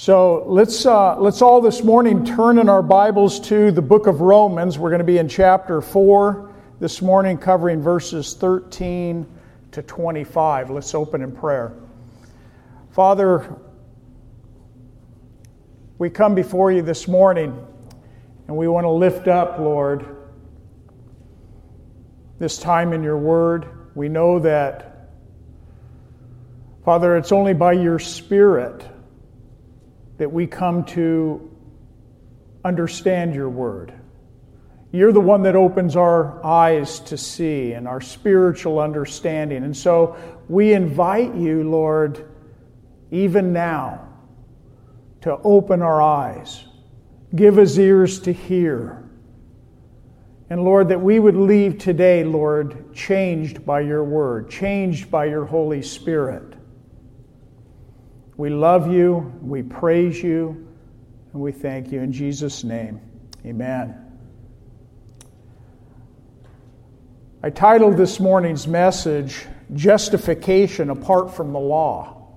So let's, uh, let's all this morning turn in our Bibles to the book of Romans. We're going to be in chapter 4 this morning, covering verses 13 to 25. Let's open in prayer. Father, we come before you this morning and we want to lift up, Lord, this time in your word. We know that, Father, it's only by your Spirit that we come to understand your word. You're the one that opens our eyes to see and our spiritual understanding. And so we invite you, Lord, even now, to open our eyes. Give us ears to hear. And Lord, that we would leave today, Lord, changed by your word, changed by your Holy Spirit. We love you, we praise you, and we thank you in Jesus' name. Amen. I titled this morning's message, Justification Apart from the Law.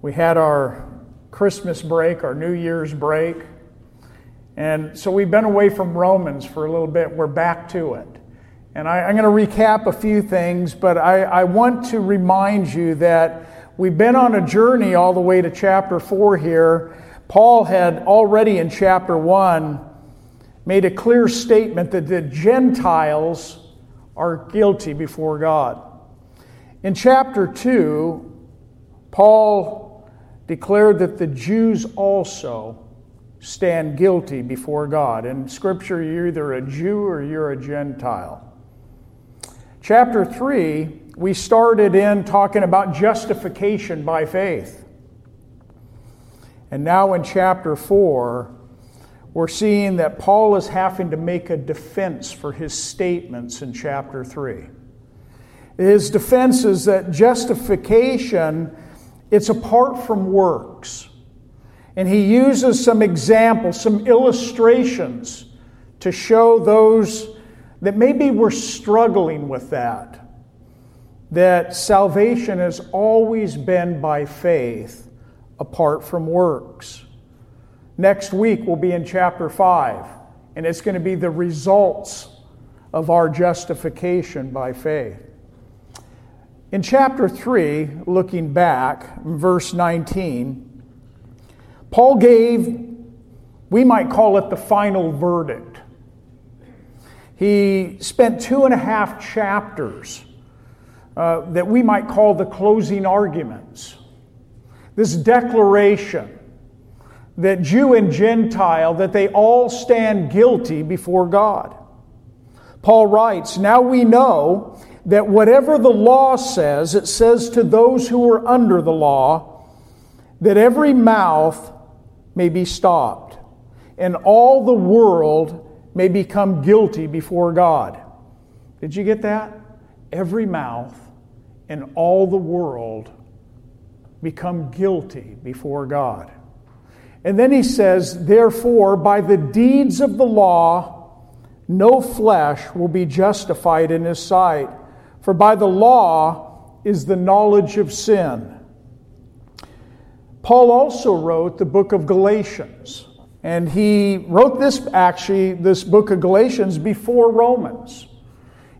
We had our Christmas break, our New Year's break, and so we've been away from Romans for a little bit. We're back to it. And I, am going to recap a few things, but I, I want to remind you that We've been on a journey all the way to chapter 4 here. Paul had already in chapter 1 made a clear statement that the Gentiles are guilty before God. In chapter 2, Paul declared that the Jews also stand guilty before God. In Scripture, you're either a Jew or you're a Gentile. Chapter 3 we started in talking about justification by faith. And now in chapter 4, we're seeing that Paul is having to make a defense for his statements in chapter 3. His defense is that justification it's apart from works. And he uses some examples, some illustrations to show those that maybe were struggling with that that salvation has always been by faith apart from works. Next week, we'll be in chapter 5, and it's going to be the results of our justification by faith. In chapter 3, looking back, verse 19, Paul gave, we might call it the final verdict. He spent two and a half chapters uh, that we might call the closing arguments. This declaration that Jew and Gentile, that they all stand guilty before God. Paul writes, Now we know that whatever the law says, it says to those who are under the law, that every mouth may be stopped, and all the world may become guilty before God. Did you get that? Every mouth in all the world become guilty before God. And then he says, Therefore, by the deeds of the law, no flesh will be justified in his sight, for by the law is the knowledge of sin. Paul also wrote the book of Galatians, and he wrote this actually, this book of Galatians before Romans.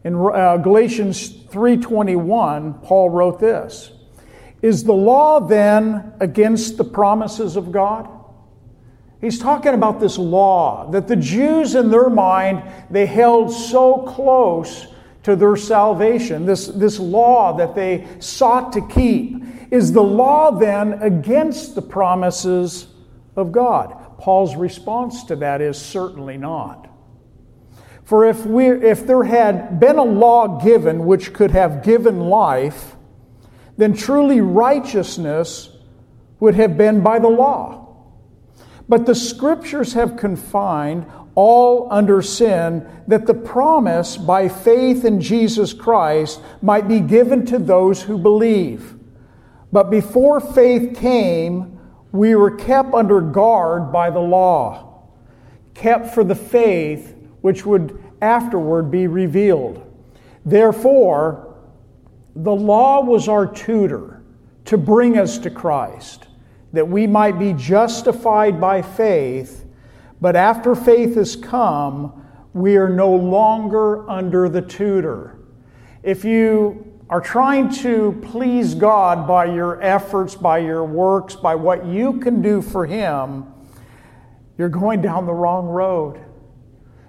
In uh, Galatians 3:21, Paul wrote this: Is the law then against the promises of God? He's talking about this law that the Jews in their mind they held so close to their salvation, this, this law that they sought to keep. Is the law then against the promises of God? Paul's response to that is certainly not. For if, we, if there had been a law given which could have given life, then truly righteousness would have been by the law. But the scriptures have confined all under sin that the promise by faith in Jesus Christ might be given to those who believe. But before faith came, we were kept under guard by the law, kept for the faith which would afterward be revealed. Therefore, the law was our tutor to bring us to Christ, that we might be justified by faith, but after faith has come, we are no longer under the tutor. If you are trying to please God by your efforts, by your works, by what you can do for Him, you're going down the wrong road.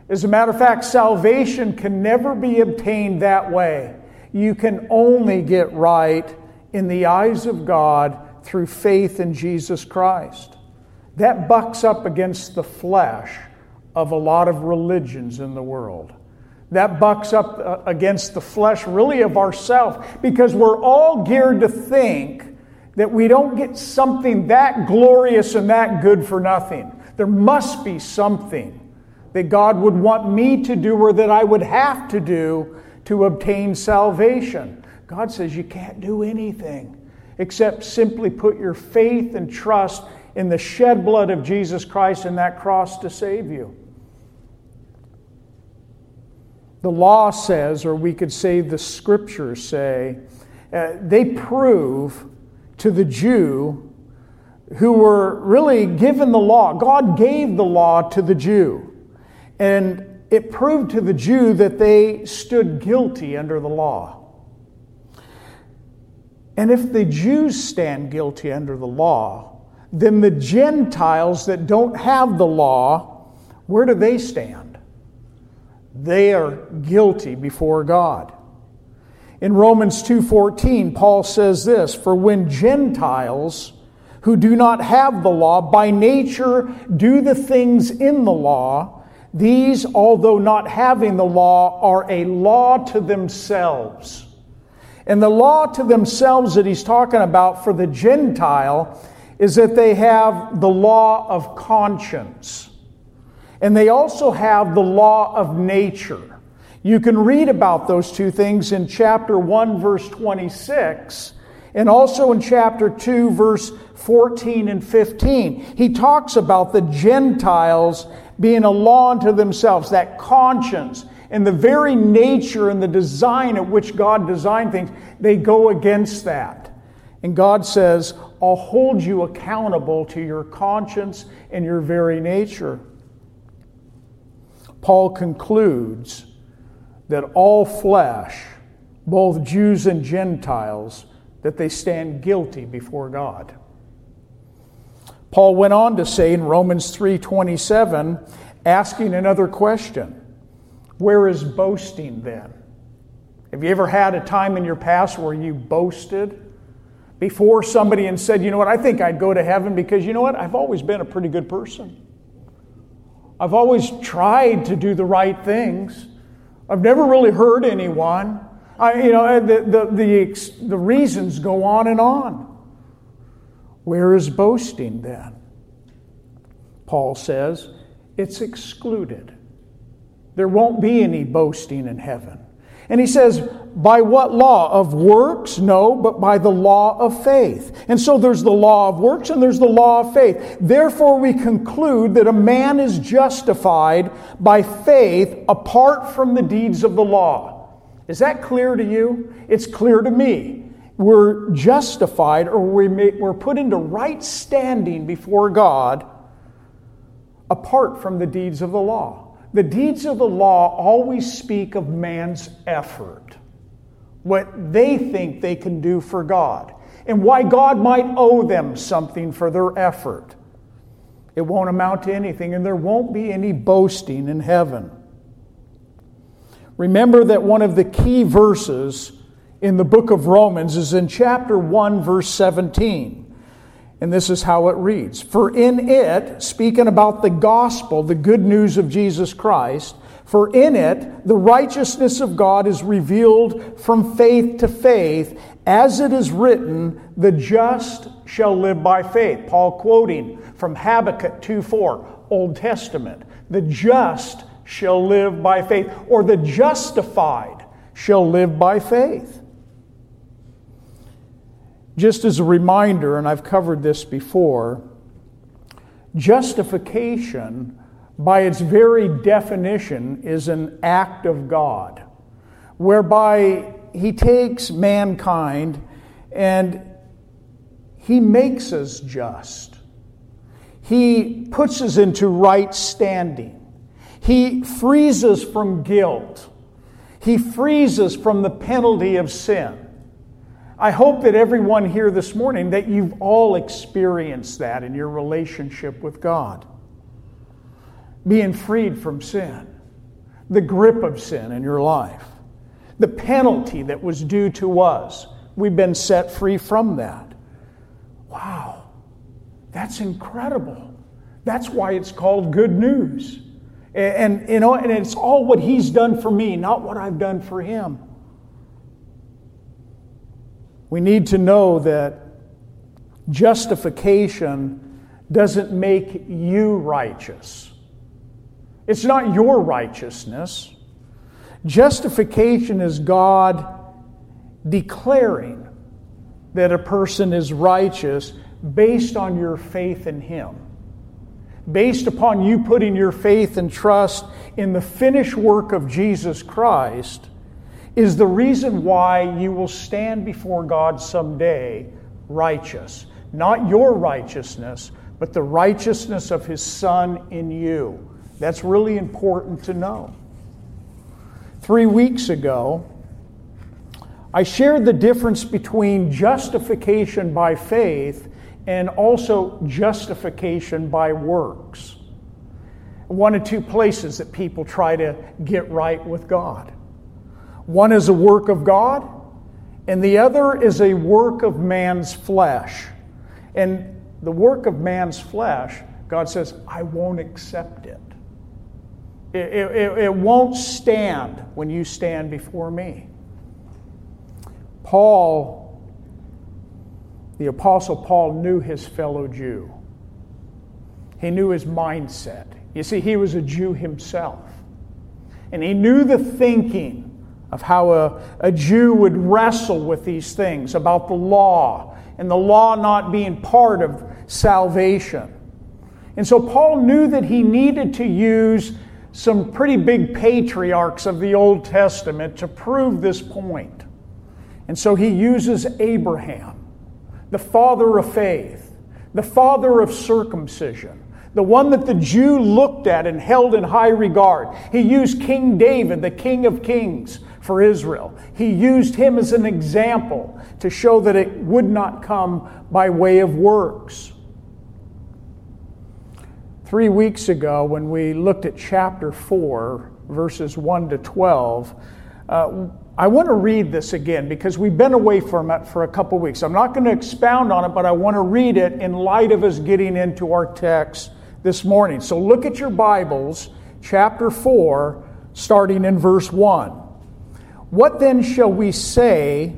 As a matter of fact, salvation can never be obtained that way. You can only get right in the eyes of God through faith in Jesus Christ. That bucks up against the flesh of a lot of religions in the world that bucks up uh, against the flesh, really, of ourselves, because we're all geared to think that we don't get something that glorious and that good for nothing. There must be something that God would want me to do or that I would have to do to obtain salvation. God says you can't do anything except simply put your faith and trust in the shed blood of Jesus Christ and that cross to save you. The law says, or we could say the scriptures say, uh, they prove to the Jew who were really given the law. God gave the law to the Jew. And it proved to the Jew that they stood guilty under the law. And if the Jews stand guilty under the law, then the Gentiles that don't have the law, where do they stand? they are guilty before God. In Romans 2:14, Paul says this, "For when Gentiles who do not have the law by nature do the things in the law, these although not having the law are a law to themselves." And the law to themselves that he's talking about for the Gentile is that they have the law of conscience. And they also have the law of nature. You can read about those two things in chapter 1, verse 26, and also in chapter 2, verse 14 and 15. He talks about the Gentiles being a law unto themselves, that conscience and the very nature and the design at which God designed things, they go against that. And God says, I'll hold you accountable to your conscience and your very nature. Paul concludes that all flesh, both Jews and Gentiles, that they stand guilty before God. Paul went on to say in Romans 3:27 asking another question. Where is boasting then? Have you ever had a time in your past where you boasted before somebody and said, "You know what? I think I'd go to heaven because you know what? I've always been a pretty good person." I've always tried to do the right things. I've never really hurt anyone. I, you know, the, the, the, the reasons go on and on. Where is boasting then? Paul says it's excluded. There won't be any boasting in heaven. And he says, by what law? Of works? No, but by the law of faith. And so there's the law of works and there's the law of faith. Therefore, we conclude that a man is justified by faith apart from the deeds of the law. Is that clear to you? It's clear to me. We're justified or we're put into right standing before God apart from the deeds of the law. The deeds of the law always speak of man's effort, what they think they can do for God, and why God might owe them something for their effort. It won't amount to anything, and there won't be any boasting in heaven. Remember that one of the key verses in the book of Romans is in chapter 1, verse 17. And this is how it reads For in it, speaking about the gospel, the good news of Jesus Christ, for in it the righteousness of God is revealed from faith to faith, as it is written, the just shall live by faith. Paul quoting from Habakkuk 2 4, Old Testament. The just shall live by faith, or the justified shall live by faith. Just as a reminder, and I've covered this before, justification, by its very definition, is an act of God, whereby He takes mankind and He makes us just. He puts us into right standing. He frees us from guilt. He frees us from the penalty of sin. I hope that everyone here this morning that you've all experienced that in your relationship with God. Being freed from sin, the grip of sin in your life, the penalty that was due to us. We've been set free from that. Wow, that's incredible. That's why it's called good news. And, you know, and it's all what he's done for me, not what I've done for him. We need to know that justification doesn't make you righteous. It's not your righteousness. Justification is God declaring that a person is righteous based on your faith in Him. Based upon you putting your faith and trust in the finished work of Jesus Christ, is the reason why you will stand before God someday righteous. Not your righteousness, but the righteousness of His Son in you. That's really important to know. Three weeks ago, I shared the difference between justification by faith and also justification by works. One of two places that people try to get right with God. One is a work of God, and the other is a work of man's flesh. And the work of man's flesh, God says, I won't accept it. It, it, it won't stand when you stand before me. Paul, the Apostle Paul, knew his fellow Jew. He knew his mindset. You see, he was a Jew himself. And he knew the thinking of how a, a Jew would wrestle with these things about the law and the law not being part of salvation. And so Paul knew that he needed to use some pretty big patriarchs of the Old Testament to prove this point. And so he uses Abraham, the father of faith, the father of circumcision, the one that the Jew looked at and held in high regard. He used King David, the King of Kings, for Israel. He used him as an example to show that it would not come by way of works. Three weeks ago, when we looked at chapter 4, verses 1 to 12, uh, I want to read this again because we've been away from it for a couple weeks. I'm not going to expound on it, but I want to read it in light of us getting into our text this morning. So look at your Bibles, chapter 4, starting in verse 1. What then shall we say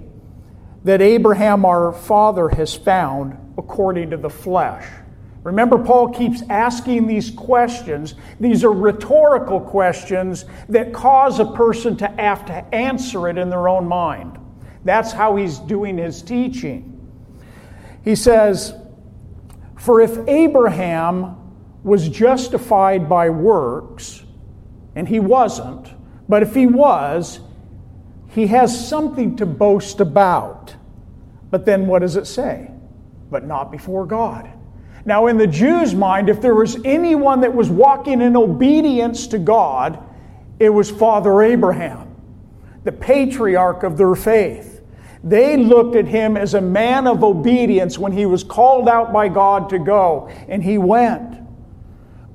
that Abraham our father has found according to the flesh? Remember, Paul keeps asking these questions. These are rhetorical questions that cause a person to have to answer it in their own mind. That's how he's doing his teaching. He says, For if Abraham was justified by works, and he wasn't, but if he was, he has something to boast about. But then what does it say? But not before God. Now, in the Jews' mind, if there was anyone that was walking in obedience to God, it was Father Abraham, the patriarch of their faith. They looked at him as a man of obedience when he was called out by God to go, and he went.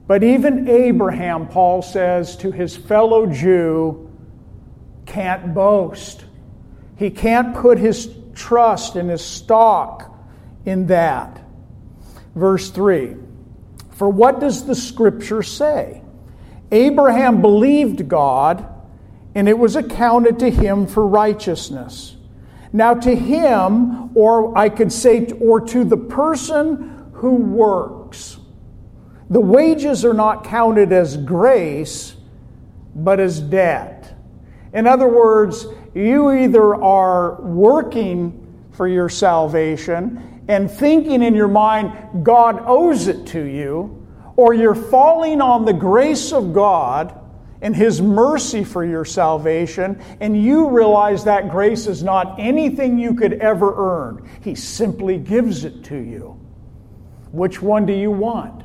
But even Abraham, Paul says to his fellow Jew, can't boast. He can't put his trust and his stock in that. Verse 3 For what does the scripture say? Abraham believed God, and it was accounted to him for righteousness. Now, to him, or I could say, or to the person who works, the wages are not counted as grace, but as debt. In other words, you either are working for your salvation and thinking in your mind God owes it to you, or you're falling on the grace of God and His mercy for your salvation, and you realize that grace is not anything you could ever earn. He simply gives it to you. Which one do you want?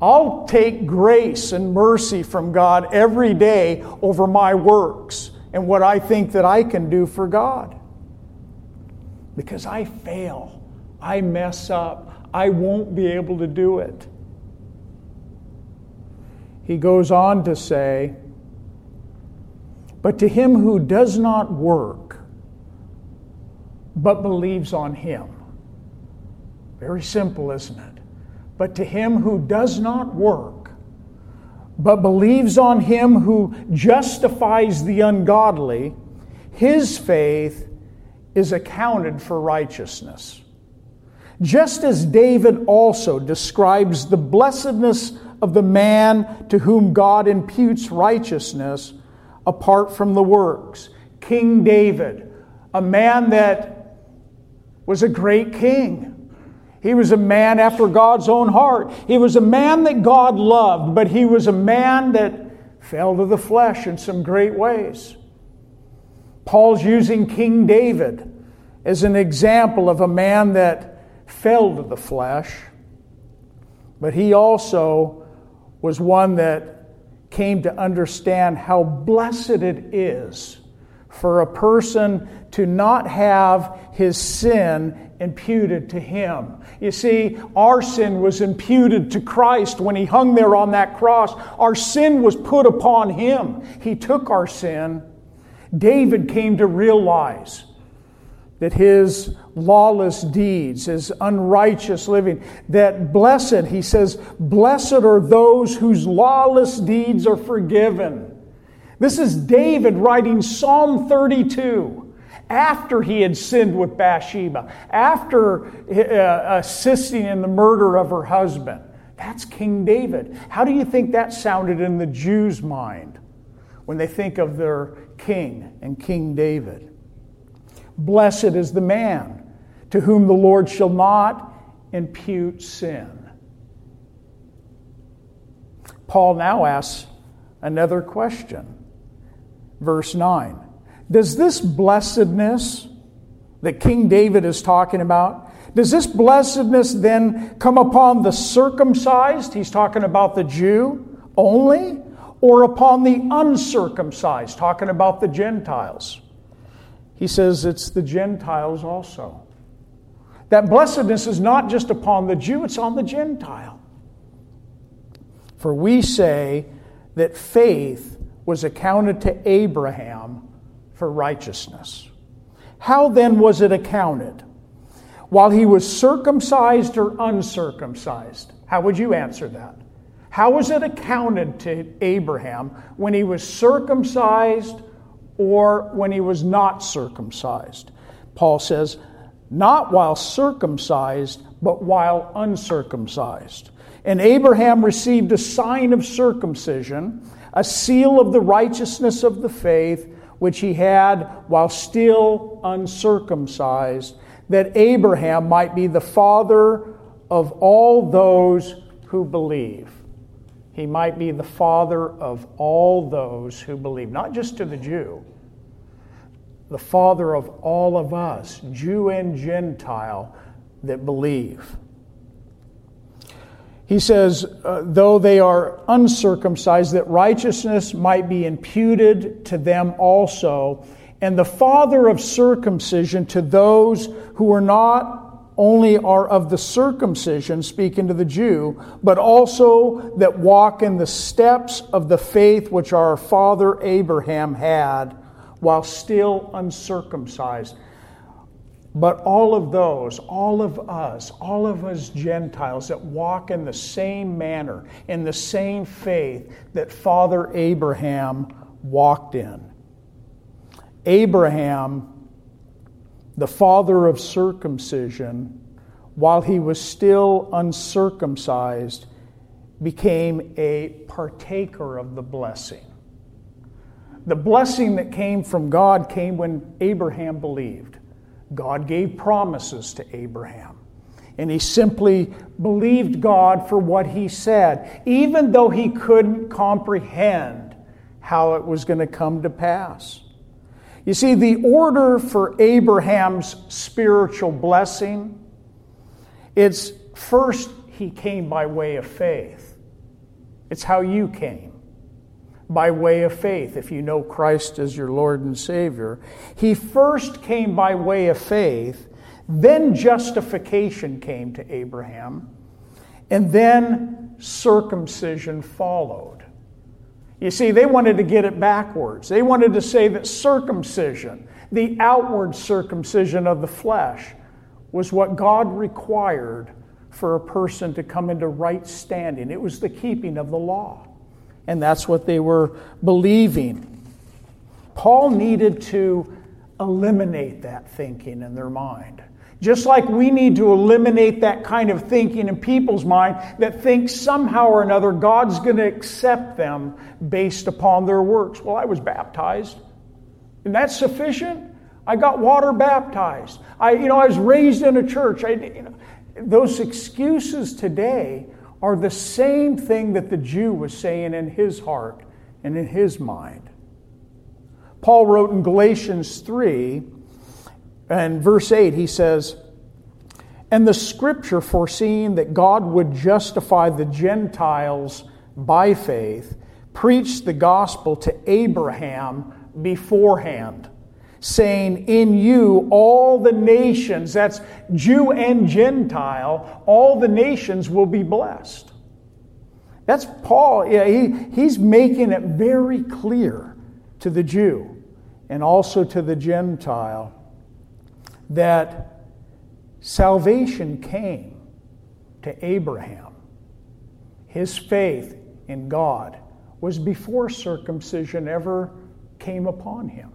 I'll take grace and mercy from God every day over my works and what I think that I can do for God. Because I fail, I mess up, I won't be able to do it. He goes on to say, But to him who does not work, but believes on him. Very simple, isn't it? But to him who does not work, but believes on him who justifies the ungodly, his faith is accounted for righteousness. Just as David also describes the blessedness of the man to whom God imputes righteousness apart from the works. King David, a man that was a great king he was a man after God's own heart. He was a man that God loved, but he was a man that fell to the flesh in some great ways. Paul's using King David as an example of a man that fell to the flesh, but he also was one that came to understand how blessed it is for a person to not have his sin imputed to him. You see, our sin was imputed to Christ when he hung there on that cross. Our sin was put upon him. He took our sin. David came to realize that his lawless deeds, his unrighteous living, that blessed, he says, blessed are those whose lawless deeds are forgiven. This is David writing Psalm 32 after he had sinned with Bathsheba, after uh, assisting in the murder of her husband. That's King David. How do you think that sounded in the Jews' mind when they think of their king and King David? Blessed is the man to whom the Lord shall not impute sin. Paul now asks another question. Verse 9 does this blessedness that King David is talking about, does this blessedness then come upon the circumcised? He's talking about the Jew only, or upon the uncircumcised, talking about the Gentiles? He says it's the Gentiles also. That blessedness is not just upon the Jew, it's on the Gentile. For we say that faith was accounted to Abraham for righteousness. How then was it accounted? While he was circumcised or uncircumcised? How would you answer that? How was it accounted to Abraham when he was circumcised or when he was not circumcised? Paul says, not while circumcised, but while uncircumcised. And Abraham received a sign of circumcision, a seal of the righteousness of the faith which he had while still uncircumcised, that Abraham might be the father of all those who believe. He might be the father of all those who believe, not just to the Jew, the father of all of us, Jew and Gentile, that believe. He says, uh, though they are uncircumcised, that righteousness might be imputed to them also, and the father of circumcision to those who are not only are of the circumcision, speaking to the Jew, but also that walk in the steps of the faith which our father Abraham had while still uncircumcised. But all of those, all of us, all of us Gentiles that walk in the same manner, in the same faith that Father Abraham walked in. Abraham, the father of circumcision, while he was still uncircumcised, became a partaker of the blessing. The blessing that came from God came when Abraham believed. God gave promises to Abraham. And he simply believed God for what he said, even though he couldn't comprehend how it was going to come to pass. You see, the order for Abraham's spiritual blessing, it's first he came by way of faith. It's how you came by way of faith, if you know Christ as your Lord and Savior. He first came by way of faith, then justification came to Abraham, and then circumcision followed. You see, they wanted to get it backwards. They wanted to say that circumcision, the outward circumcision of the flesh, was what God required for a person to come into right standing. It was the keeping of the law. And that's what they were believing. Paul needed to eliminate that thinking in their mind. Just like we need to eliminate that kind of thinking in people's mind that thinks somehow or another God's going to accept them based upon their works. Well, I was baptized. And that's sufficient? I got water baptized. I, you know, I was raised in a church. I, you know, those excuses today are the same thing that the Jew was saying in his heart and in his mind. Paul wrote in Galatians 3 and verse 8, he says, And the scripture foreseeing that God would justify the Gentiles by faith, preached the gospel to Abraham beforehand, saying, In you all the nations, that's Jew and Gentile, all the nations will be blessed. That's Paul. Yeah, he, he's making it very clear to the Jew and also to the Gentile that salvation came to Abraham. His faith in God was before circumcision ever came upon him.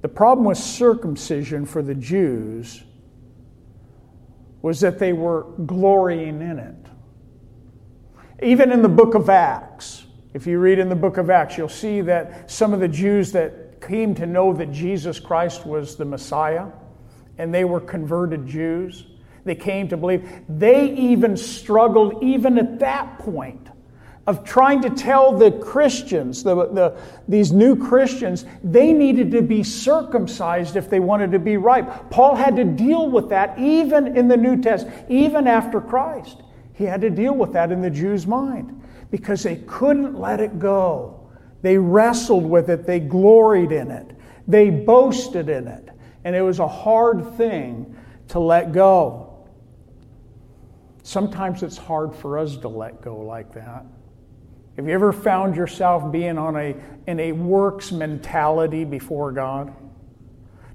The problem with circumcision for the Jews was that they were glorying in it. Even in the book of Acts, if you read in the book of Acts, you'll see that some of the Jews that came to know that Jesus Christ was the Messiah, and they were converted Jews. They came to believe. They even struggled, even at that point, of trying to tell the Christians, the, the, these new Christians, they needed to be circumcised if they wanted to be right. Paul had to deal with that even in the New Testament, even after Christ. He had to deal with that in the Jews' mind because they couldn't let it go. They wrestled with it, they gloried in it, they boasted in it, and it was a hard thing to let go. Sometimes it's hard for us to let go like that. Have you ever found yourself being on a, in a works mentality before God?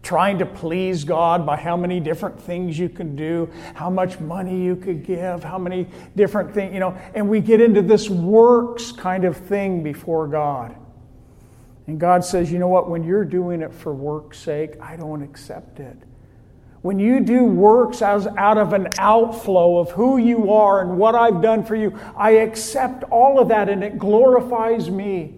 trying to please God by how many different things you can do, how much money you could give, how many different things, you know, and we get into this works kind of thing before God. And God says, you know what, when you're doing it for work's sake, I don't accept it. When you do works as out of an outflow of who you are and what I've done for you, I accept all of that and it glorifies me.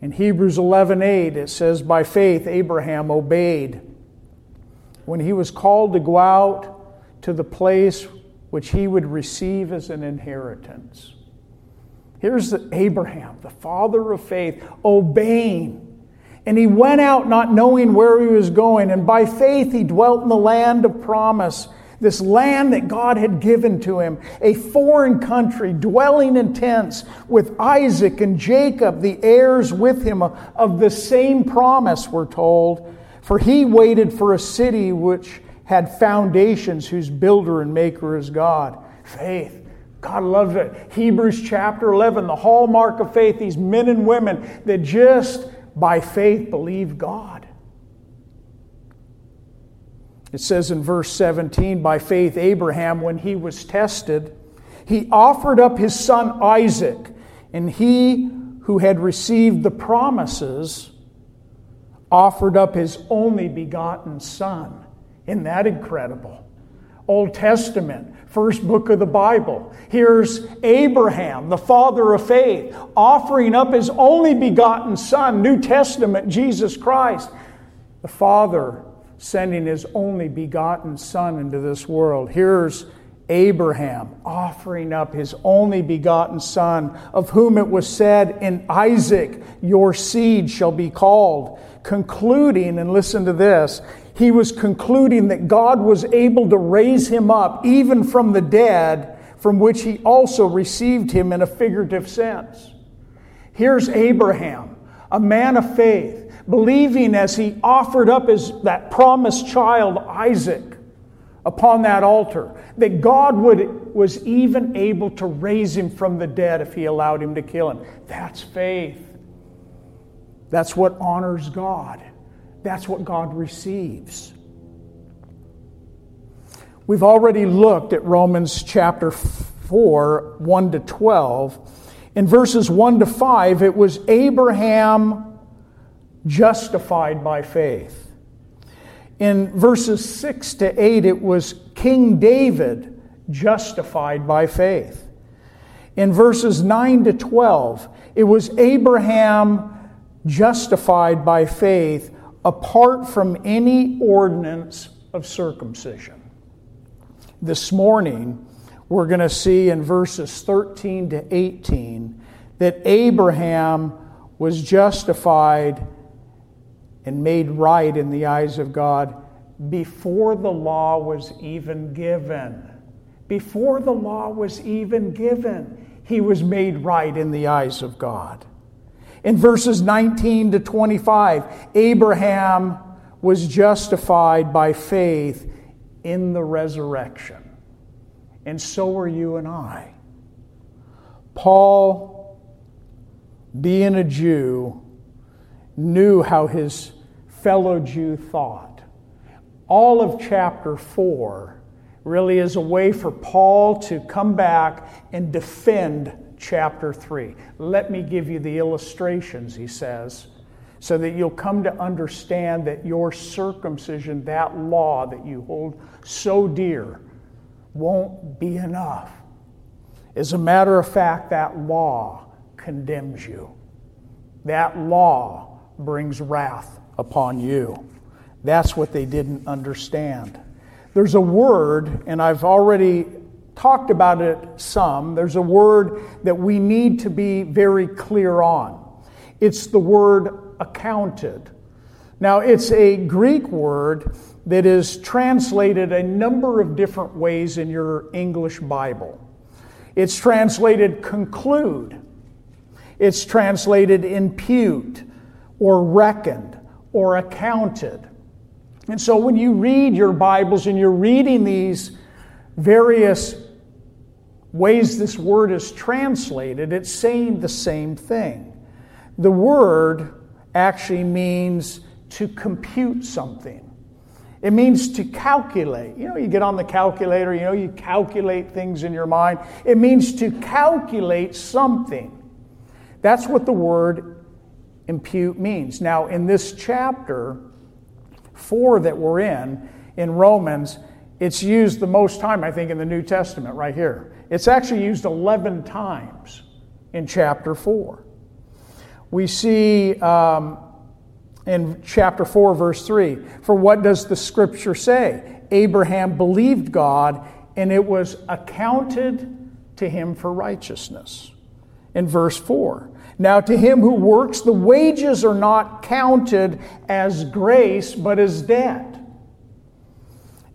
In Hebrews 11:8 it says by faith Abraham obeyed when he was called to go out to the place which he would receive as an inheritance. Here's Abraham, the father of faith, obeying. And he went out not knowing where he was going, and by faith he dwelt in the land of promise this land that God had given to him, a foreign country, dwelling in tents with Isaac and Jacob, the heirs with him of the same promise, we're told. For he waited for a city which had foundations, whose builder and maker is God. Faith. God loves it. Hebrews chapter 11, the hallmark of faith, these men and women that just by faith believe God. It says in verse 17, by faith, Abraham, when he was tested, he offered up his son Isaac, and he who had received the promises offered up his only begotten son. Isn't that incredible? Old Testament, first book of the Bible. Here's Abraham, the father of faith, offering up his only begotten son, New Testament, Jesus Christ, the father sending his only begotten Son into this world. Here's Abraham offering up his only begotten son, of whom it was said, In Isaac your seed shall be called. Concluding, and listen to this, he was concluding that God was able to raise him up even from the dead, from which he also received him in a figurative sense. Here's Abraham, a man of faith, believing as he offered up his, that promised child, Isaac, upon that altar, that God would, was even able to raise him from the dead if he allowed him to kill him. That's faith. That's what honors God. That's what God receives. We've already looked at Romans chapter 4, 1 to 12. In verses 1 to 5, it was Abraham justified by faith. In verses 6 to 8, it was King David justified by faith. In verses 9 to 12, it was Abraham justified by faith apart from any ordinance of circumcision. This morning, we're going to see in verses 13 to 18 that Abraham was justified and made right in the eyes of God before the law was even given. Before the law was even given, he was made right in the eyes of God. In verses 19 to 25, Abraham was justified by faith in the resurrection. And so are you and I. Paul, being a Jew, knew how his fellow Jew thought. All of chapter 4 really is a way for Paul to come back and defend chapter 3. Let me give you the illustrations, he says, so that you'll come to understand that your circumcision, that law that you hold so dear, won't be enough. As a matter of fact, that law condemns you. That law brings wrath upon you. That's what they didn't understand. There's a word, and I've already talked about it some. There's a word that we need to be very clear on. It's the word accounted. Now, it's a Greek word that is translated a number of different ways in your English Bible. It's translated conclude, it's translated impute, or reckoned, or accounted. And so when you read your Bibles and you're reading these various ways this word is translated, it's saying the same thing. The word actually means to compute something. It means to calculate. You know, you get on the calculator, you know, you calculate things in your mind. It means to calculate something. That's what the word impute means. Now, in this chapter 4 that we're in, in Romans, it's used the most time, I think, in the New Testament, right here. It's actually used 11 times in chapter 4. We see um, in chapter 4, verse 3 For what does the scripture say? Abraham believed God, and it was accounted to him for righteousness. In verse 4, now to him who works, the wages are not counted as grace, but as debt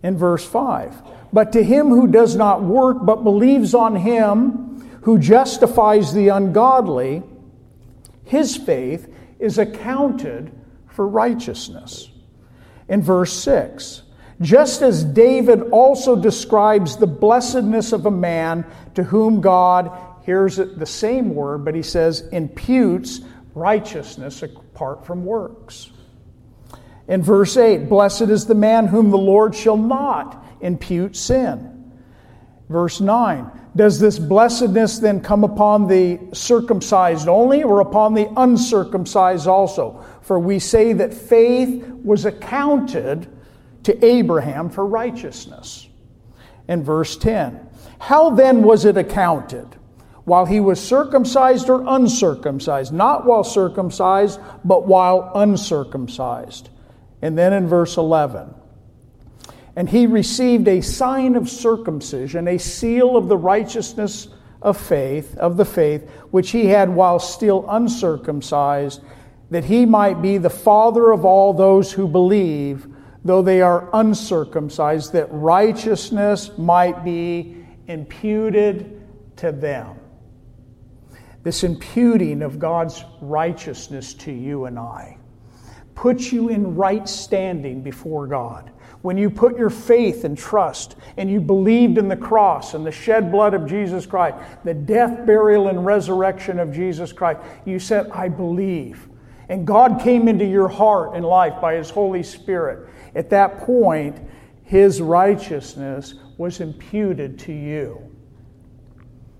in verse 5. But to him who does not work, but believes on him who justifies the ungodly, his faith is accounted for righteousness. In verse 6, just as David also describes the blessedness of a man to whom God, here's the same word, but he says, imputes righteousness apart from works. In verse 8, blessed is the man whom the Lord shall not impute sin. Verse 9, does this blessedness then come upon the circumcised only or upon the uncircumcised also? For we say that faith was accounted to Abraham for righteousness. In verse 10, how then was it accounted? While he was circumcised or uncircumcised? Not while circumcised, but while uncircumcised. And then in verse 11, And he received a sign of circumcision, a seal of the righteousness of faith, of the faith, which he had while still uncircumcised, that he might be the father of all those who believe, though they are uncircumcised, that righteousness might be imputed to them. This imputing of God's righteousness to you and I puts you in right standing before God when you put your faith and trust and you believed in the cross and the shed blood of Jesus Christ, the death, burial, and resurrection of Jesus Christ, you said, I believe. And God came into your heart and life by His Holy Spirit. At that point, His righteousness was imputed to you.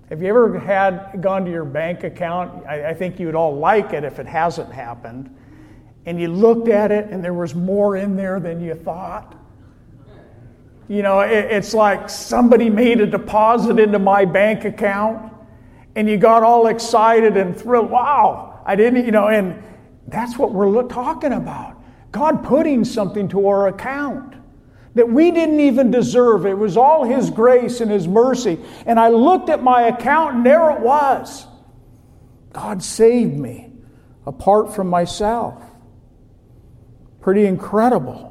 Have you ever had gone to your bank account? I, I think you would all like it if it hasn't happened. And you looked at it and there was more in there than you thought. You know, it's like somebody made a deposit into my bank account and you got all excited and thrilled. Wow, I didn't, you know, and that's what we're talking about. God putting something to our account that we didn't even deserve. It was all His grace and His mercy. And I looked at my account and there it was. God saved me apart from myself. Pretty incredible.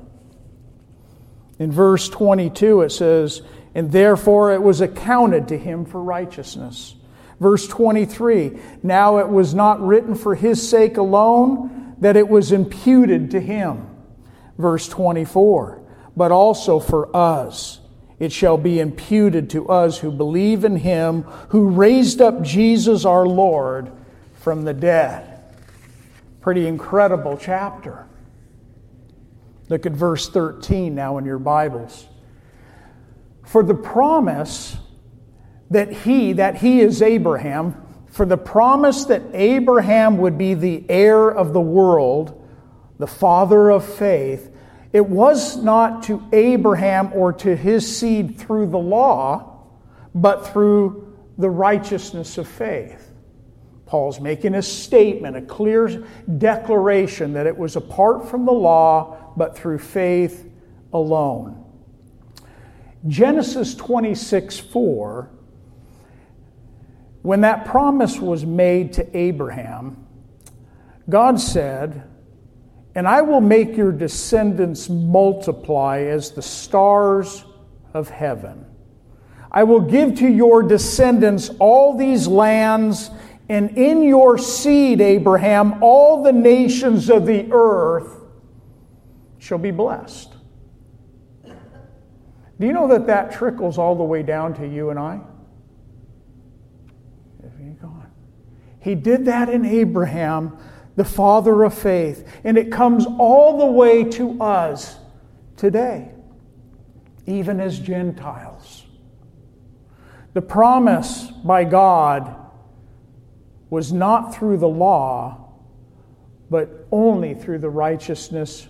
In verse 22, it says, And therefore it was accounted to him for righteousness. Verse 23, Now it was not written for his sake alone that it was imputed to him. Verse 24, But also for us. It shall be imputed to us who believe in him who raised up Jesus our Lord from the dead. Pretty incredible chapter. Look at verse 13 now in your Bibles. For the promise that he, that he is Abraham, for the promise that Abraham would be the heir of the world, the father of faith, it was not to Abraham or to his seed through the law, but through the righteousness of faith. Paul's making a statement, a clear declaration that it was apart from the law, but through faith alone. Genesis 26 4, when that promise was made to Abraham, God said, And I will make your descendants multiply as the stars of heaven. I will give to your descendants all these lands and in your seed, Abraham, all the nations of the earth shall be blessed. Do you know that that trickles all the way down to you and I? He did that in Abraham, the father of faith, and it comes all the way to us today, even as Gentiles. The promise by God was not through the law, but only through the righteousness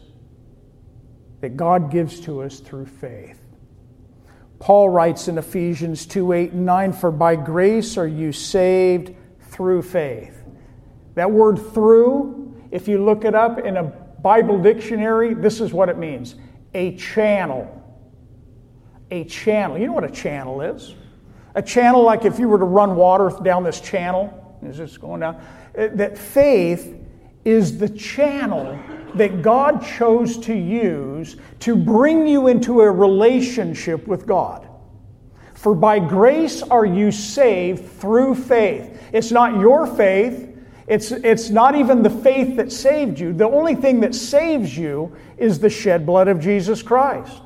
that God gives to us through faith. Paul writes in Ephesians 2 8 and 9, For by grace are you saved through faith. That word through, if you look it up in a Bible dictionary, this is what it means a channel. A channel. You know what a channel is? A channel, like if you were to run water down this channel, is just going down. Uh, that faith is the channel that God chose to use to bring you into a relationship with God. For by grace are you saved through faith. It's not your faith. It's, it's not even the faith that saved you. The only thing that saves you is the shed blood of Jesus Christ.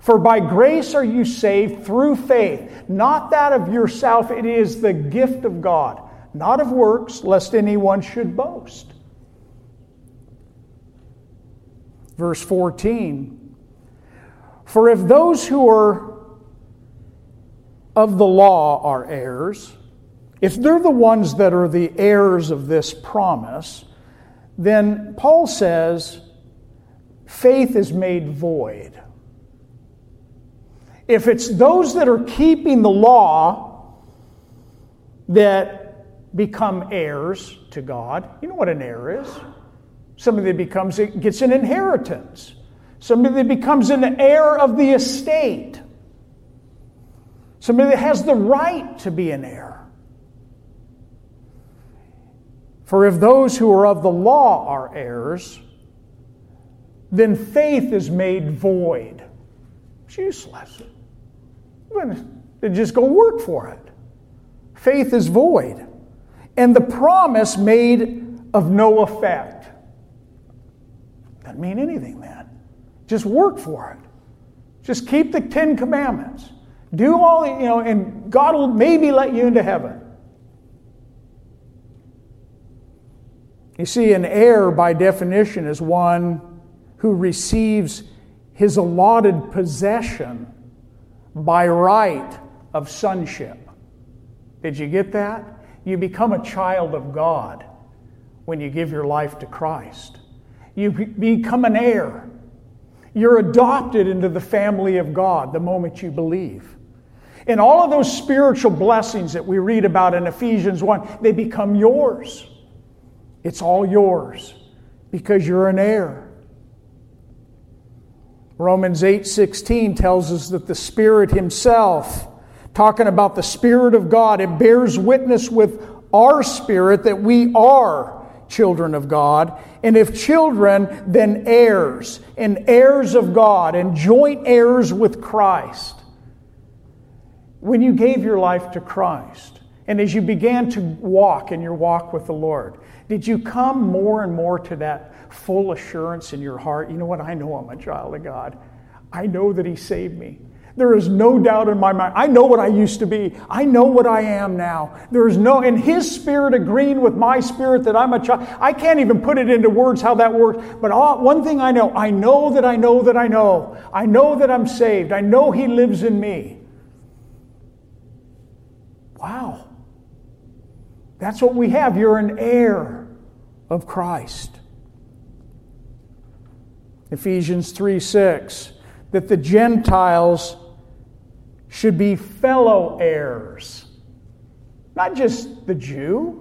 For by grace are you saved through faith, not that of yourself. It is the gift of God not of works, lest anyone should boast. Verse 14 For if those who are of the law are heirs, if they're the ones that are the heirs of this promise, then Paul says faith is made void. If it's those that are keeping the law that become heirs to God. You know what an heir is? Somebody that becomes, gets an inheritance. somebody that becomes an heir of the estate, somebody that has the right to be an heir. For if those who are of the law are heirs, then faith is made void. It's useless. Then just go work for it. Faith is void. And the promise made of no effect. Doesn't mean anything then. Just work for it. Just keep the Ten Commandments. Do all, you know, and God will maybe let you into heaven. You see, an heir by definition is one who receives his allotted possession by right of sonship. Did you get that? You become a child of God when you give your life to Christ. You become an heir. You're adopted into the family of God the moment you believe. And all of those spiritual blessings that we read about in Ephesians 1, they become yours. It's all yours because you're an heir. Romans 8:16 tells us that the Spirit himself talking about the Spirit of God it bears witness with our spirit that we are children of God and if children then heirs and heirs of God and joint heirs with Christ. When you gave your life to Christ and as you began to walk in your walk with the Lord did you come more and more to that full assurance in your heart? You know what? I know I'm a child of God. I know that He saved me. There is no doubt in my mind. I know what I used to be. I know what I am now. There is no, in His Spirit agreeing with my spirit that I'm a child. I can't even put it into words how that works. But all, one thing I know I know that I know that I know. I know that I'm saved. I know He lives in me. Wow. That's what we have. You're an heir of Christ. Ephesians 3 6, that the Gentiles should be fellow heirs. Not just the Jew,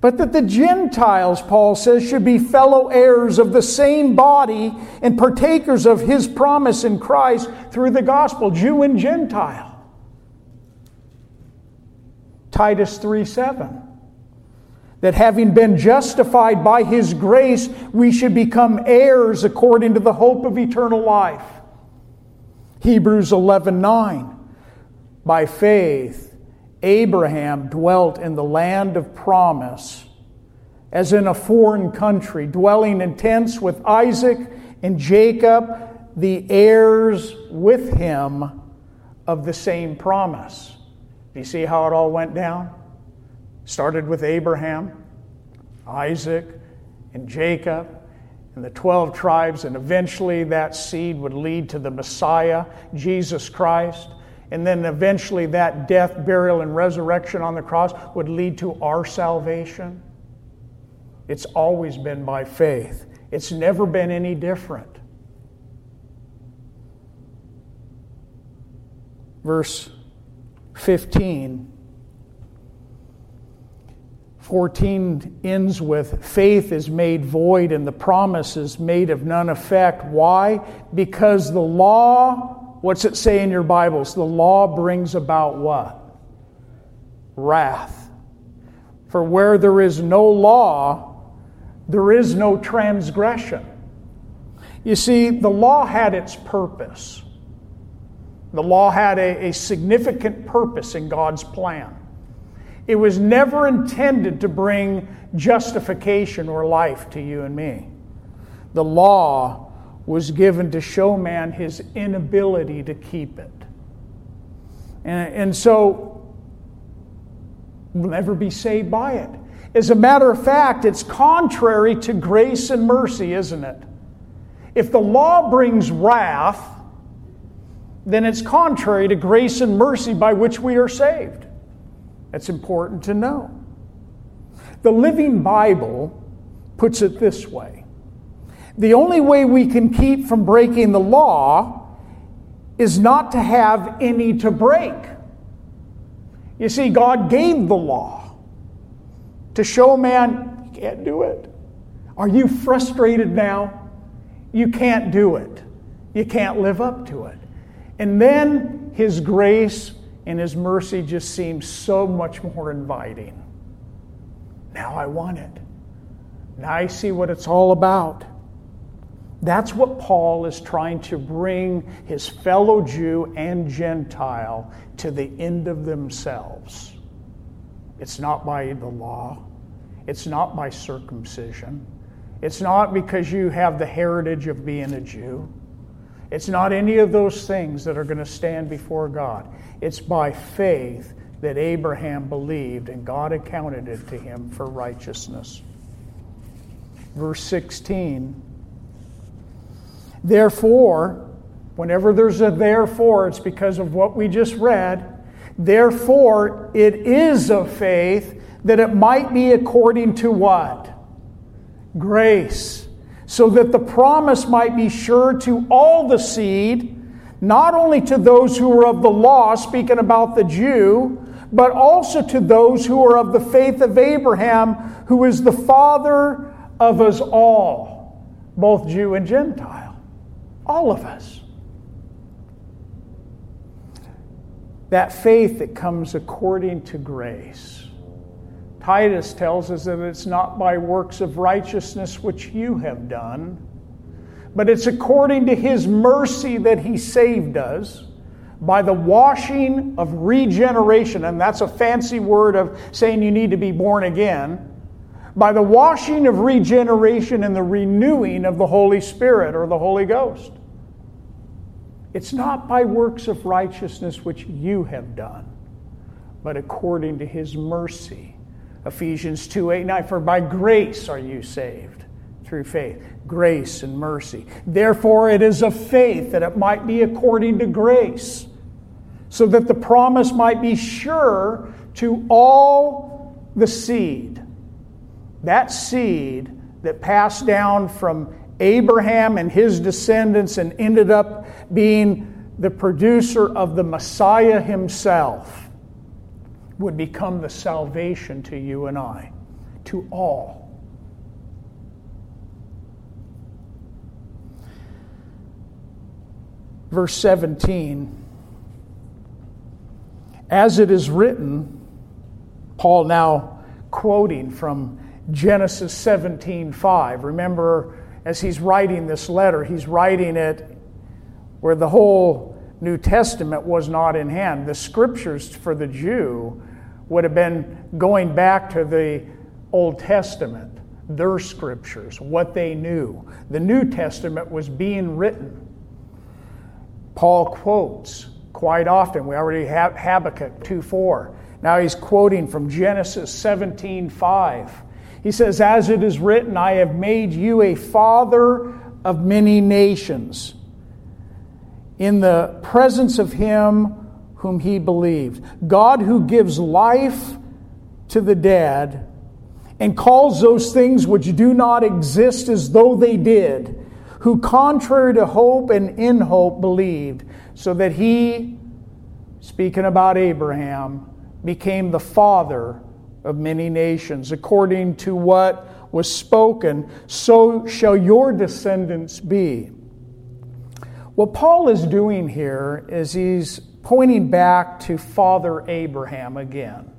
but that the Gentiles, Paul says, should be fellow heirs of the same body and partakers of his promise in Christ through the gospel, Jew and Gentile. Titus 3 7 that having been justified by his grace, we should become heirs according to the hope of eternal life. Hebrews 11 9. By faith, Abraham dwelt in the land of promise, as in a foreign country, dwelling in tents with Isaac and Jacob, the heirs with him of the same promise. Do you see how it all went down? Started with Abraham, Isaac, and Jacob, and the 12 tribes, and eventually that seed would lead to the Messiah, Jesus Christ. And then eventually that death, burial, and resurrection on the cross would lead to our salvation. It's always been by faith, it's never been any different. Verse 15 14 ends with faith is made void and the promise is made of none effect. Why? Because the law, what's it say in your Bibles? The law brings about what? Wrath. For where there is no law, there is no transgression. You see, the law had its purpose. The law had a, a significant purpose in God's plan. It was never intended to bring justification or life to you and me. The law was given to show man his inability to keep it. And, and so, we'll never be saved by it. As a matter of fact, it's contrary to grace and mercy, isn't it? If the law brings wrath, then it's contrary to grace and mercy by which we are saved. That's important to know. The Living Bible puts it this way The only way we can keep from breaking the law is not to have any to break. You see, God gave the law to show man you can't do it. Are you frustrated now? You can't do it. You can't live up to it. And then His grace and His mercy just seem so much more inviting. Now I want it. Now I see what it's all about. That's what Paul is trying to bring his fellow Jew and Gentile to the end of themselves. It's not by the law, it's not by circumcision, it's not because you have the heritage of being a Jew. It's not any of those things that are going to stand before God. It's by faith that Abraham believed and God accounted it to him for righteousness. Verse 16 Therefore, whenever there's a therefore, it's because of what we just read. Therefore, it is of faith that it might be according to what? Grace. So that the promise might be sure to all the seed, not only to those who are of the law, speaking about the Jew, but also to those who are of the faith of Abraham, who is the father of us all, both Jew and Gentile. All of us. That faith that comes according to grace. Titus tells us that it's not by works of righteousness which you have done, but it's according to his mercy that he saved us by the washing of regeneration. And that's a fancy word of saying you need to be born again. By the washing of regeneration and the renewing of the Holy Spirit or the Holy Ghost. It's not by works of righteousness which you have done, but according to his mercy. Ephesians 2 8 9. For by grace are you saved through faith. Grace and mercy. Therefore, it is of faith that it might be according to grace, so that the promise might be sure to all the seed. That seed that passed down from Abraham and his descendants and ended up being the producer of the Messiah himself would become the salvation to you and I, to all. Verse 17 As it is written, Paul now quoting from Genesis 17 5. Remember, as he's writing this letter, he's writing it where the whole New Testament was not in hand. The scriptures for the Jew would have been going back to the Old Testament, their scriptures, what they knew. The New Testament was being written. Paul quotes quite often. We already have Habakkuk 2 4. Now he's quoting from Genesis 17 5. He says, As it is written, I have made you a father of many nations in the presence of him whom he believed. God who gives life to the dead and calls those things which do not exist as though they did, who contrary to hope and in hope believed, so that he, speaking about Abraham, became the father of many nations. According to what was spoken, so shall your descendants be. What Paul is doing here is he's pointing back to Father Abraham again.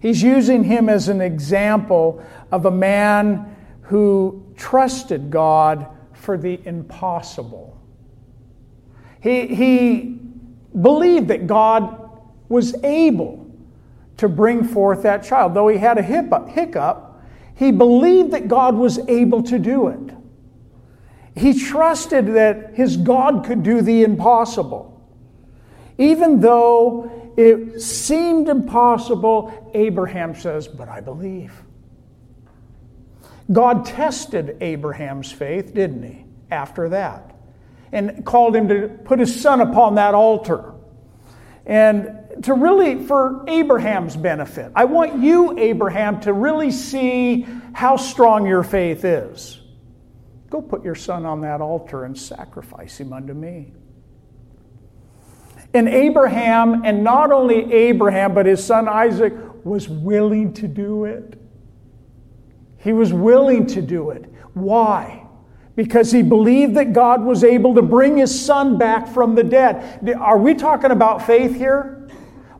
He's using him as an example of a man who trusted God for the impossible. He, he believed that God was able to bring forth that child. Though he had a hiccup, he believed that God was able to do it. He trusted that his God could do the impossible. Even though it seemed impossible, Abraham says, But I believe. God tested Abraham's faith, didn't he, after that? And called him to put his son upon that altar. And to really, for Abraham's benefit, I want you, Abraham, to really see how strong your faith is. Go put your son on that altar and sacrifice him unto me. And Abraham, and not only Abraham, but his son Isaac, was willing to do it. He was willing to do it. Why? because he believed that God was able to bring his son back from the dead. Are we talking about faith here?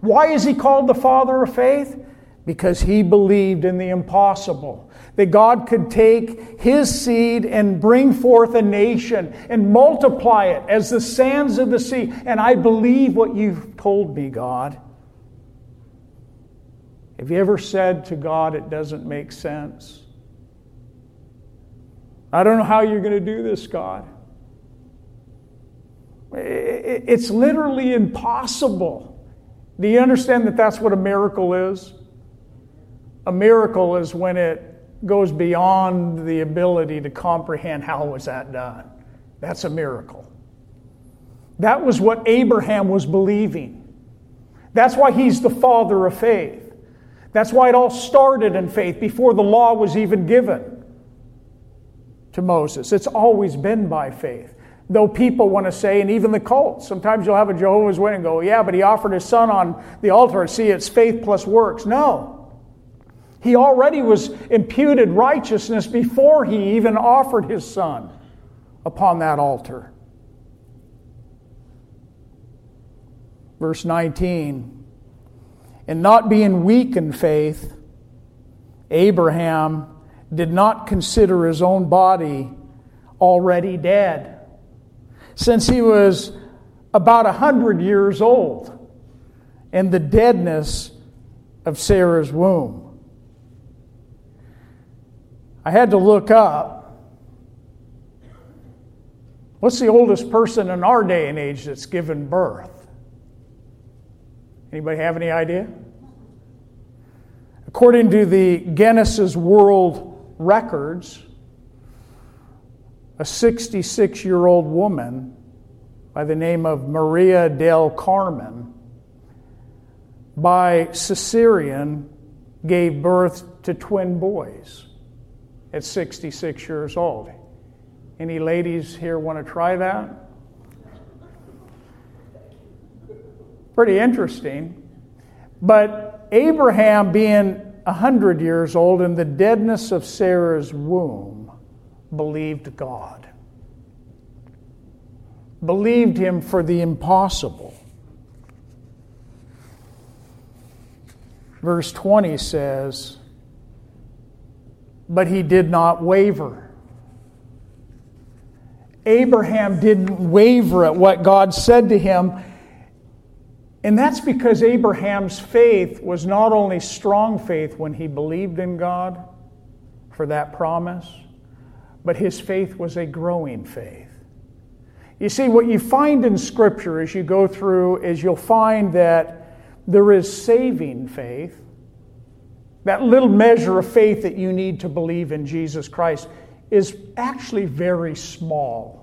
Why is he called the father of faith? Because he believed in the impossible. That God could take his seed and bring forth a nation and multiply it as the sands of the sea. And I believe what you've told me, God. Have you ever said to God, it doesn't make sense? I don't know how you're going to do this, God. It's literally impossible. Do you understand that that's what a miracle is? A miracle is when it goes beyond the ability to comprehend how was that done. That's a miracle. That was what Abraham was believing. That's why he's the father of faith. That's why it all started in faith before the law was even given to Moses. It's always been by faith. Though people want to say, and even the cults, sometimes you'll have a Jehovah's Witness go, yeah, but he offered his son on the altar. See, it's faith plus works. No. He already was imputed righteousness before he even offered his son upon that altar. Verse 19, and not being weak in faith, Abraham did not consider his own body already dead, since he was about a hundred years old, and the deadness of Sarah's womb. I had to look up what's the oldest person in our day and age that's given birth? Anybody have any idea? According to the Guinness World records, a 66 year old woman by the name of Maria del Carmen, by cesarean, gave birth to twin boys at 66 years old. Any ladies here want to try that? Pretty interesting. But Abraham, being a hundred years old in the deadness of Sarah's womb, believed God. Believed him for the impossible. Verse 20 says, But he did not waver. Abraham didn't waver at what God said to him and that's because Abraham's faith was not only strong faith when he believed in God for that promise, but his faith was a growing faith. You see, what you find in Scripture as you go through is you'll find that there is saving faith, that little measure of faith that you need to believe in Jesus Christ is actually very small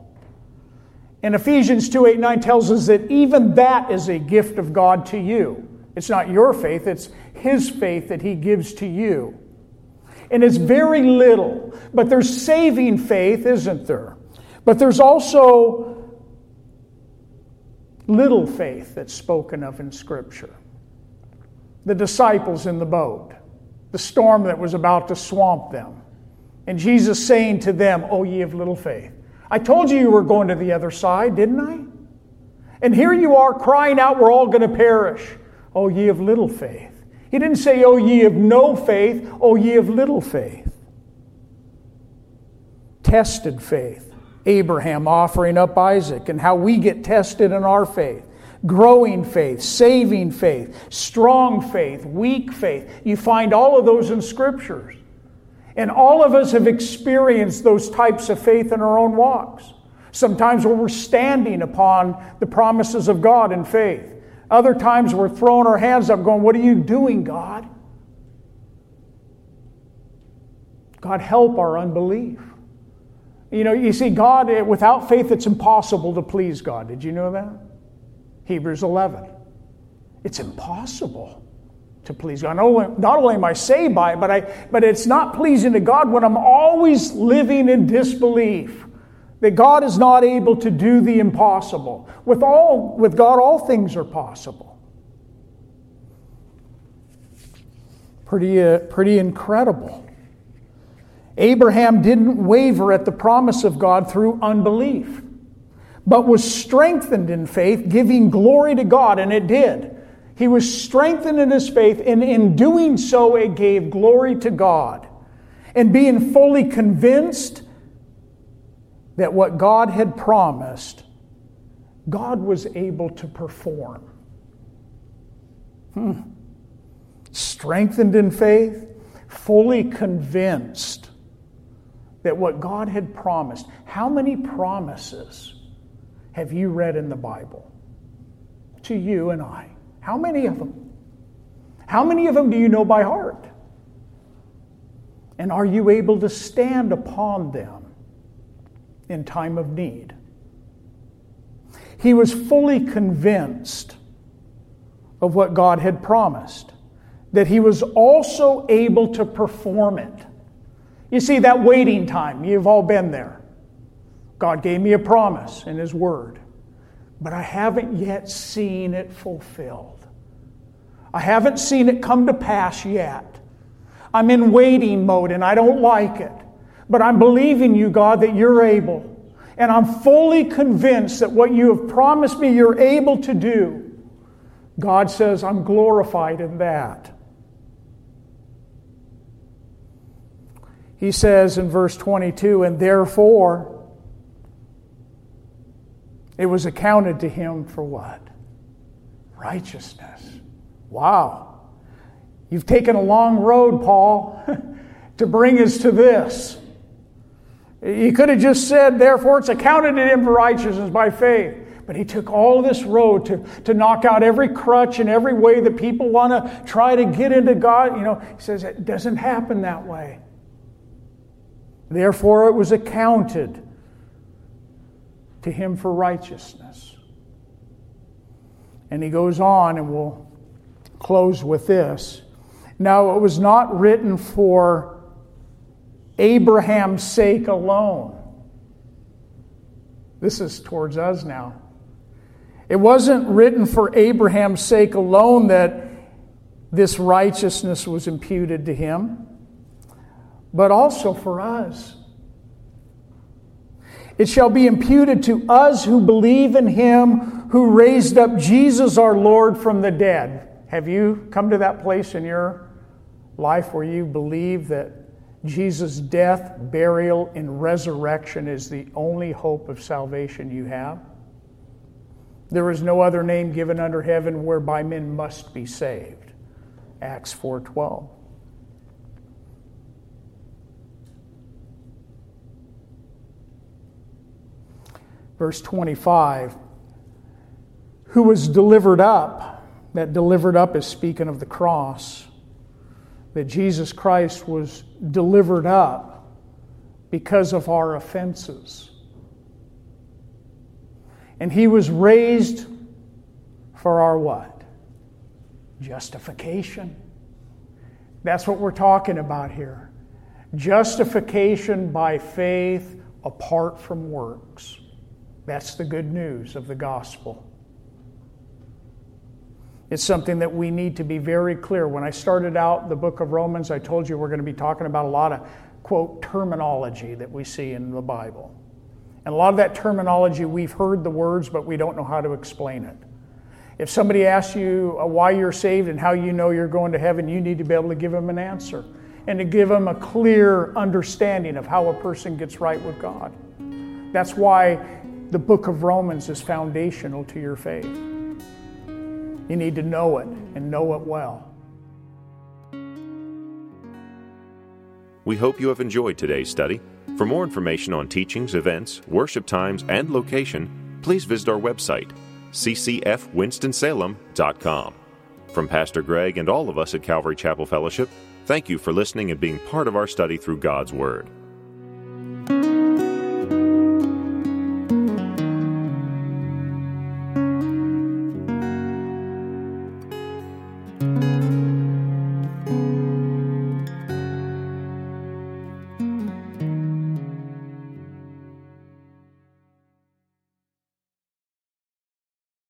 and Ephesians 2 8 9 tells us that even that is a gift of God to you. It's not your faith, it's His faith that He gives to you. And it's very little, but there's saving faith, isn't there? But there's also little faith that's spoken of in Scripture. The disciples in the boat, the storm that was about to swamp them, and Jesus saying to them, Oh, ye of little faith. I told you you were going to the other side, didn't I? And here you are crying out, We're all going to perish. Oh, ye of little faith. He didn't say, Oh, ye of no faith. Oh, ye of little faith. Tested faith. Abraham offering up Isaac, and how we get tested in our faith. Growing faith, saving faith, strong faith, weak faith. You find all of those in scriptures. And all of us have experienced those types of faith in our own walks. Sometimes when we're standing upon the promises of God in faith. Other times we're throwing our hands up, going, What are you doing, God? God, help our unbelief. You know, you see, God, eh, without faith, it's impossible to please God. Did you know that? Hebrews 11. It's impossible to please God. Not only, not only am I saved by it, but, I, but it's not pleasing to God when I'm always living in disbelief that God is not able to do the impossible. With, all, with God, all things are possible. Pretty, uh, pretty incredible. Abraham didn't waver at the promise of God through unbelief, but was strengthened in faith, giving glory to God, and it did. He was strengthened in his faith, and in doing so, it gave glory to God. And being fully convinced that what God had promised, God was able to perform. Hmm. Strengthened in faith, fully convinced that what God had promised. How many promises have you read in the Bible? To you and I. How many of them? How many of them do you know by heart? And are you able to stand upon them in time of need? He was fully convinced of what God had promised, that he was also able to perform it. You see, that waiting time, you've all been there. God gave me a promise in His Word, but I haven't yet seen it fulfilled. I haven't seen it come to pass yet. I'm in waiting mode and I don't like it. But I'm believing you, God, that you're able. And I'm fully convinced that what you have promised me you're able to do. God says, I'm glorified in that. He says in verse 22, and therefore it was accounted to him for what? Righteousness. Wow. You've taken a long road, Paul, to bring us to this. You could have just said, therefore, it's accounted to him for righteousness by faith. But he took all this road to, to knock out every crutch and every way that people want to try to get into God. You know, he says it doesn't happen that way. Therefore, it was accounted to him for righteousness. And he goes on, and we'll close with this. Now, it was not written for Abraham's sake alone. This is towards us now. It wasn't written for Abraham's sake alone that this righteousness was imputed to him, but also for us. It shall be imputed to us who believe in him who raised up Jesus our Lord from the dead. Have you come to that place in your life where you believe that Jesus' death, burial, and resurrection is the only hope of salvation you have? There is no other name given under heaven whereby men must be saved. Acts 4:12. verse 25, who was delivered up. That delivered up is speaking of the cross. That Jesus Christ was delivered up because of our offenses. And he was raised for our what? Justification. That's what we're talking about here. Justification by faith apart from works. That's the good news of the gospel. It's something that we need to be very clear. When I started out the book of Romans, I told you we're going to be talking about a lot of, quote, terminology that we see in the Bible. And a lot of that terminology, we've heard the words, but we don't know how to explain it. If somebody asks you uh, why you're saved and how you know you're going to heaven, you need to be able to give them an answer and to give them a clear understanding of how a person gets right with God. That's why the book of Romans is foundational to your faith. You need to know it and know it well. We hope you have enjoyed today's study. For more information on teachings, events, worship times, and location, please visit our website, ccfwinstonsalem.com. From Pastor Greg and all of us at Calvary Chapel Fellowship, thank you for listening and being part of our study through God's Word.